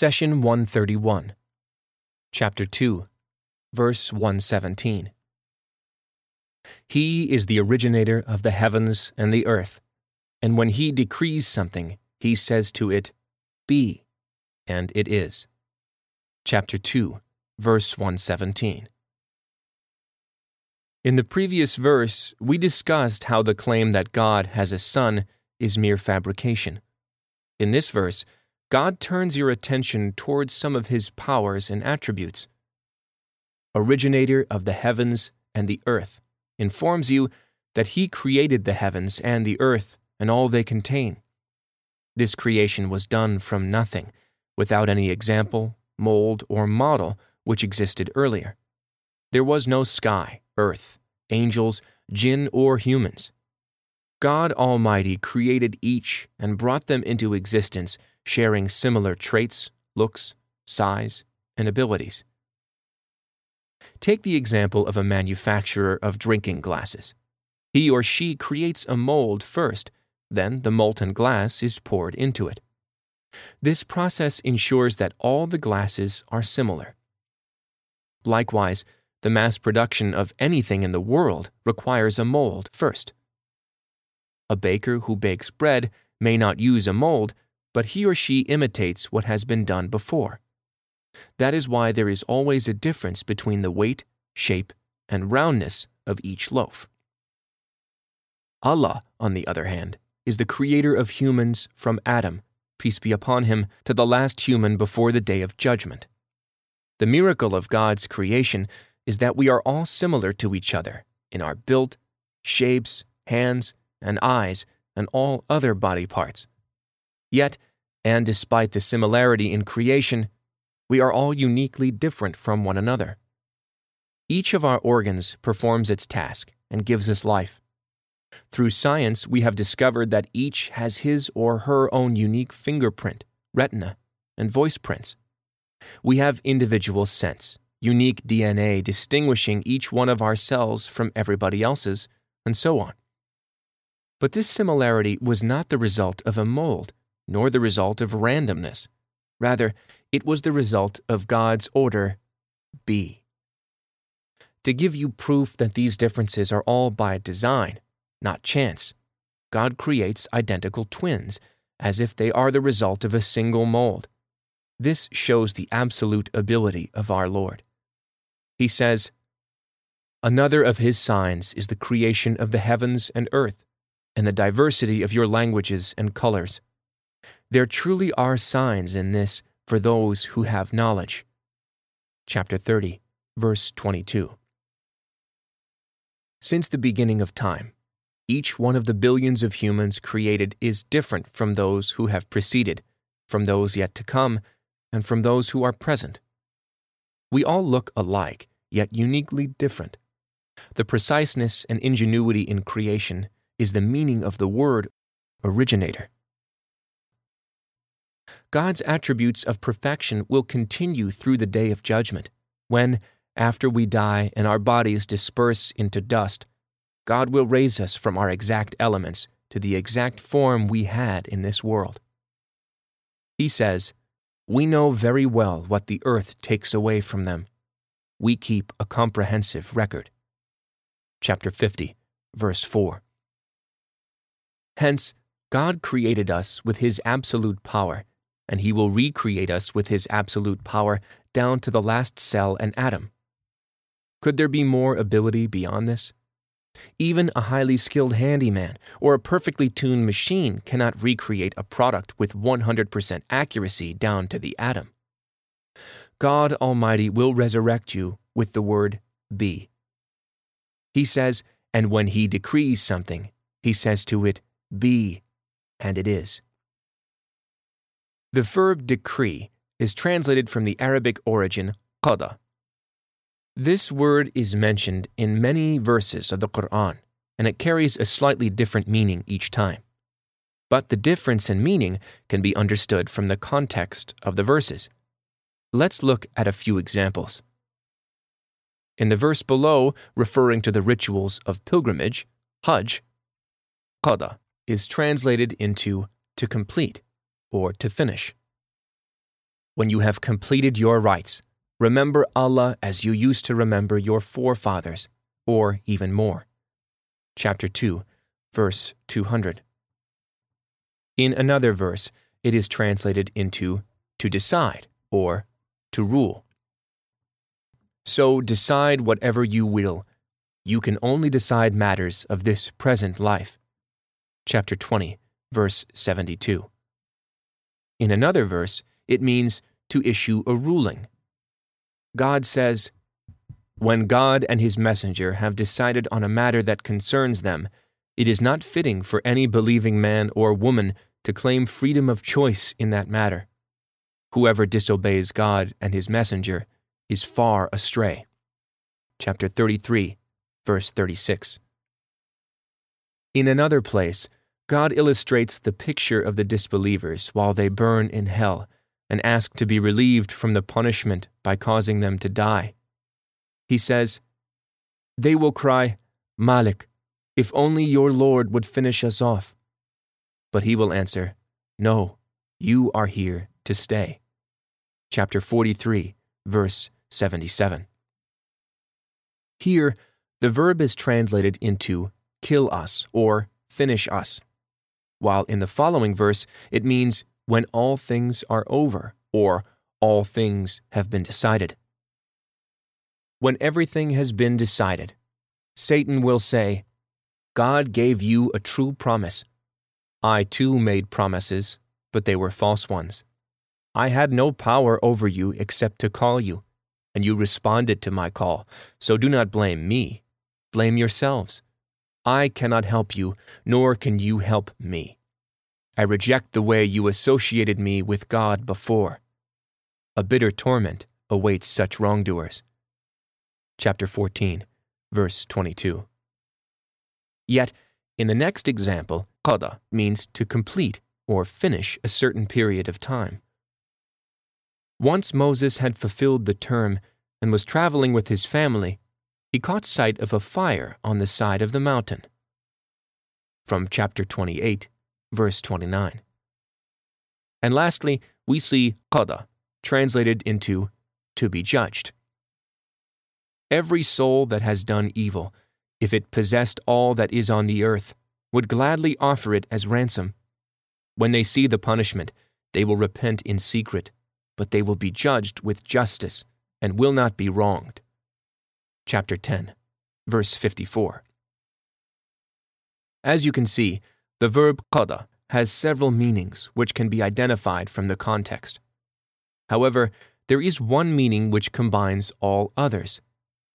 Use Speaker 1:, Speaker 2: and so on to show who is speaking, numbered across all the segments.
Speaker 1: Session 131, Chapter 2, Verse 117. He is the originator of the heavens and the earth, and when he decrees something, he says to it, Be, and it is. Chapter 2, Verse 117. In the previous verse, we discussed how the claim that God has a son is mere fabrication. In this verse, God turns your attention towards some of his powers and attributes. Originator of the heavens and the earth informs you that he created the heavens and the earth and all they contain. This creation was done from nothing, without any example, mold, or model which existed earlier. There was no sky, earth, angels, jinn, or humans. God Almighty created each and brought them into existence, sharing similar traits, looks, size, and abilities. Take the example of a manufacturer of drinking glasses. He or she creates a mold first, then the molten glass is poured into it. This process ensures that all the glasses are similar. Likewise, the mass production of anything in the world requires a mold first. A baker who bakes bread may not use a mold, but he or she imitates what has been done before. That is why there is always a difference between the weight, shape, and roundness of each loaf. Allah, on the other hand, is the creator of humans from Adam, peace be upon him, to the last human before the day of judgment. The miracle of God's creation is that we are all similar to each other in our build, shapes, hands, and eyes, and all other body parts. Yet, and despite the similarity in creation, we are all uniquely different from one another. Each of our organs performs its task and gives us life. Through science, we have discovered that each has his or her own unique fingerprint, retina, and voice prints. We have individual sense, unique DNA distinguishing each one of our cells from everybody else's, and so on. But this similarity was not the result of a mold, nor the result of randomness. Rather, it was the result of God's order Be. To give you proof that these differences are all by design, not chance, God creates identical twins as if they are the result of a single mold. This shows the absolute ability of our Lord. He says, Another of his signs is the creation of the heavens and earth, and the diversity of your languages and colors. There truly are signs in this for those who have knowledge. Chapter 30, verse 22. Since the beginning of time, each one of the billions of humans created is different from those who have preceded, from those yet to come, and from those who are present. We all look alike, yet uniquely different. The preciseness and ingenuity in creation is the meaning of the word originator. God's attributes of perfection will continue through the day of judgment, when, after we die and our bodies disperse into dust, God will raise us from our exact elements to the exact form we had in this world. He says, We know very well what the earth takes away from them. We keep a comprehensive record. Chapter 50, verse 4. Hence, God created us with His absolute power and he will recreate us with his absolute power down to the last cell and atom. Could there be more ability beyond this? Even a highly skilled handyman or a perfectly tuned machine cannot recreate a product with 100% accuracy down to the atom. God Almighty will resurrect you with the word be. He says, and when He decrees something, He says to it, Be, and it is. The verb decree is translated from the Arabic origin qada. This word is mentioned in many verses of the Quran, and it carries a slightly different meaning each time. But the difference in meaning can be understood from the context of the verses. Let's look at a few examples. In the verse below, referring to the rituals of pilgrimage, Hajj, qada, is translated into to complete or to finish. when you have completed your rites, remember Allah as you used to remember your forefathers, or even more. Chapter 2, verse 200. In another verse, it is translated into to decide or to rule. So decide whatever you will. You can only decide matters of this present life. Chapter 20, verse 72. In another verse, it means to issue a ruling. God says, When God and his messenger have decided on a matter that concerns them, it is not fitting for any believing man or woman to claim freedom of choice in that matter. Whoever disobeys God and his messenger is far astray. Chapter 33, verse 36. In another place, God illustrates the picture of the disbelievers while they burn in hell and ask to be relieved from the punishment by causing them to die. He says, They will cry, Malik, if only your Lord would finish us off. But he will answer, No, you are here to stay. Chapter 43, verse 77. Here, the verb is translated into kill us or finish us, while in the following verse it means when all things are over or all things have been decided. When everything has been decided, Satan will say, God gave you a true promise. I too made promises, but they were false ones. I had no power over you except to call you and you responded to my call. So do not blame me. Blame yourselves. I cannot help you, nor can you help me. I reject the way you associated me with God before. A bitter torment awaits such wrongdoers. Chapter 14, verse 22. Yet, in the next example, qada means to complete or finish a certain period of time. Once Moses had fulfilled the term and was traveling with his family, he caught sight of a fire on the side of the mountain. From chapter 28, verse 29. And lastly, we see qada, translated into to be judged. Every soul that has done evil, if it possessed all that is on the earth, would gladly offer it as ransom. When they see the punishment, they will repent in secret but they will be judged with justice and will not be wronged. Chapter 10, verse 54. As you can see, the verb qada has several meanings which can be identified from the context. However, there is one meaning which combines all others.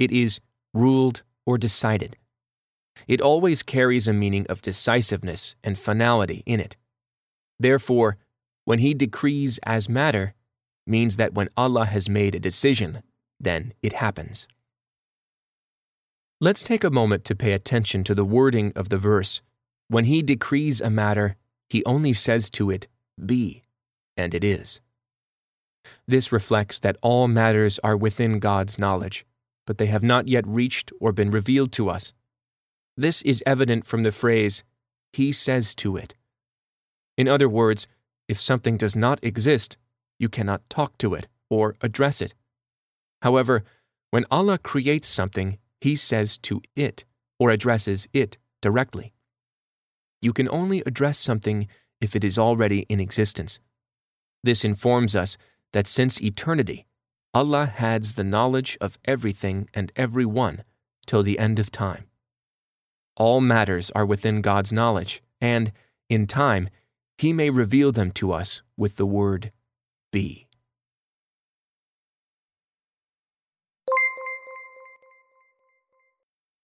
Speaker 1: It is ruled or decided. It always carries a meaning of decisiveness and finality in it. Therefore, when he decrees as matter, means that when Allah has made a decision, then it happens. Let's take a moment to pay attention to the wording of the verse. When He decrees a matter, He only says to it, Be, and it is. This reflects that all matters are within God's knowledge, but they have not yet reached or been revealed to us. This is evident from the phrase, He says to it. In other words, if something does not exist, you cannot talk to it or address it. However, when Allah creates something, He says to it or addresses it directly. You can only address something if it is already in existence. This informs us that since eternity, Allah has the knowledge of everything and everyone till the end of time. All matters are within God's knowledge, and, in time, He may reveal them to us with the word be.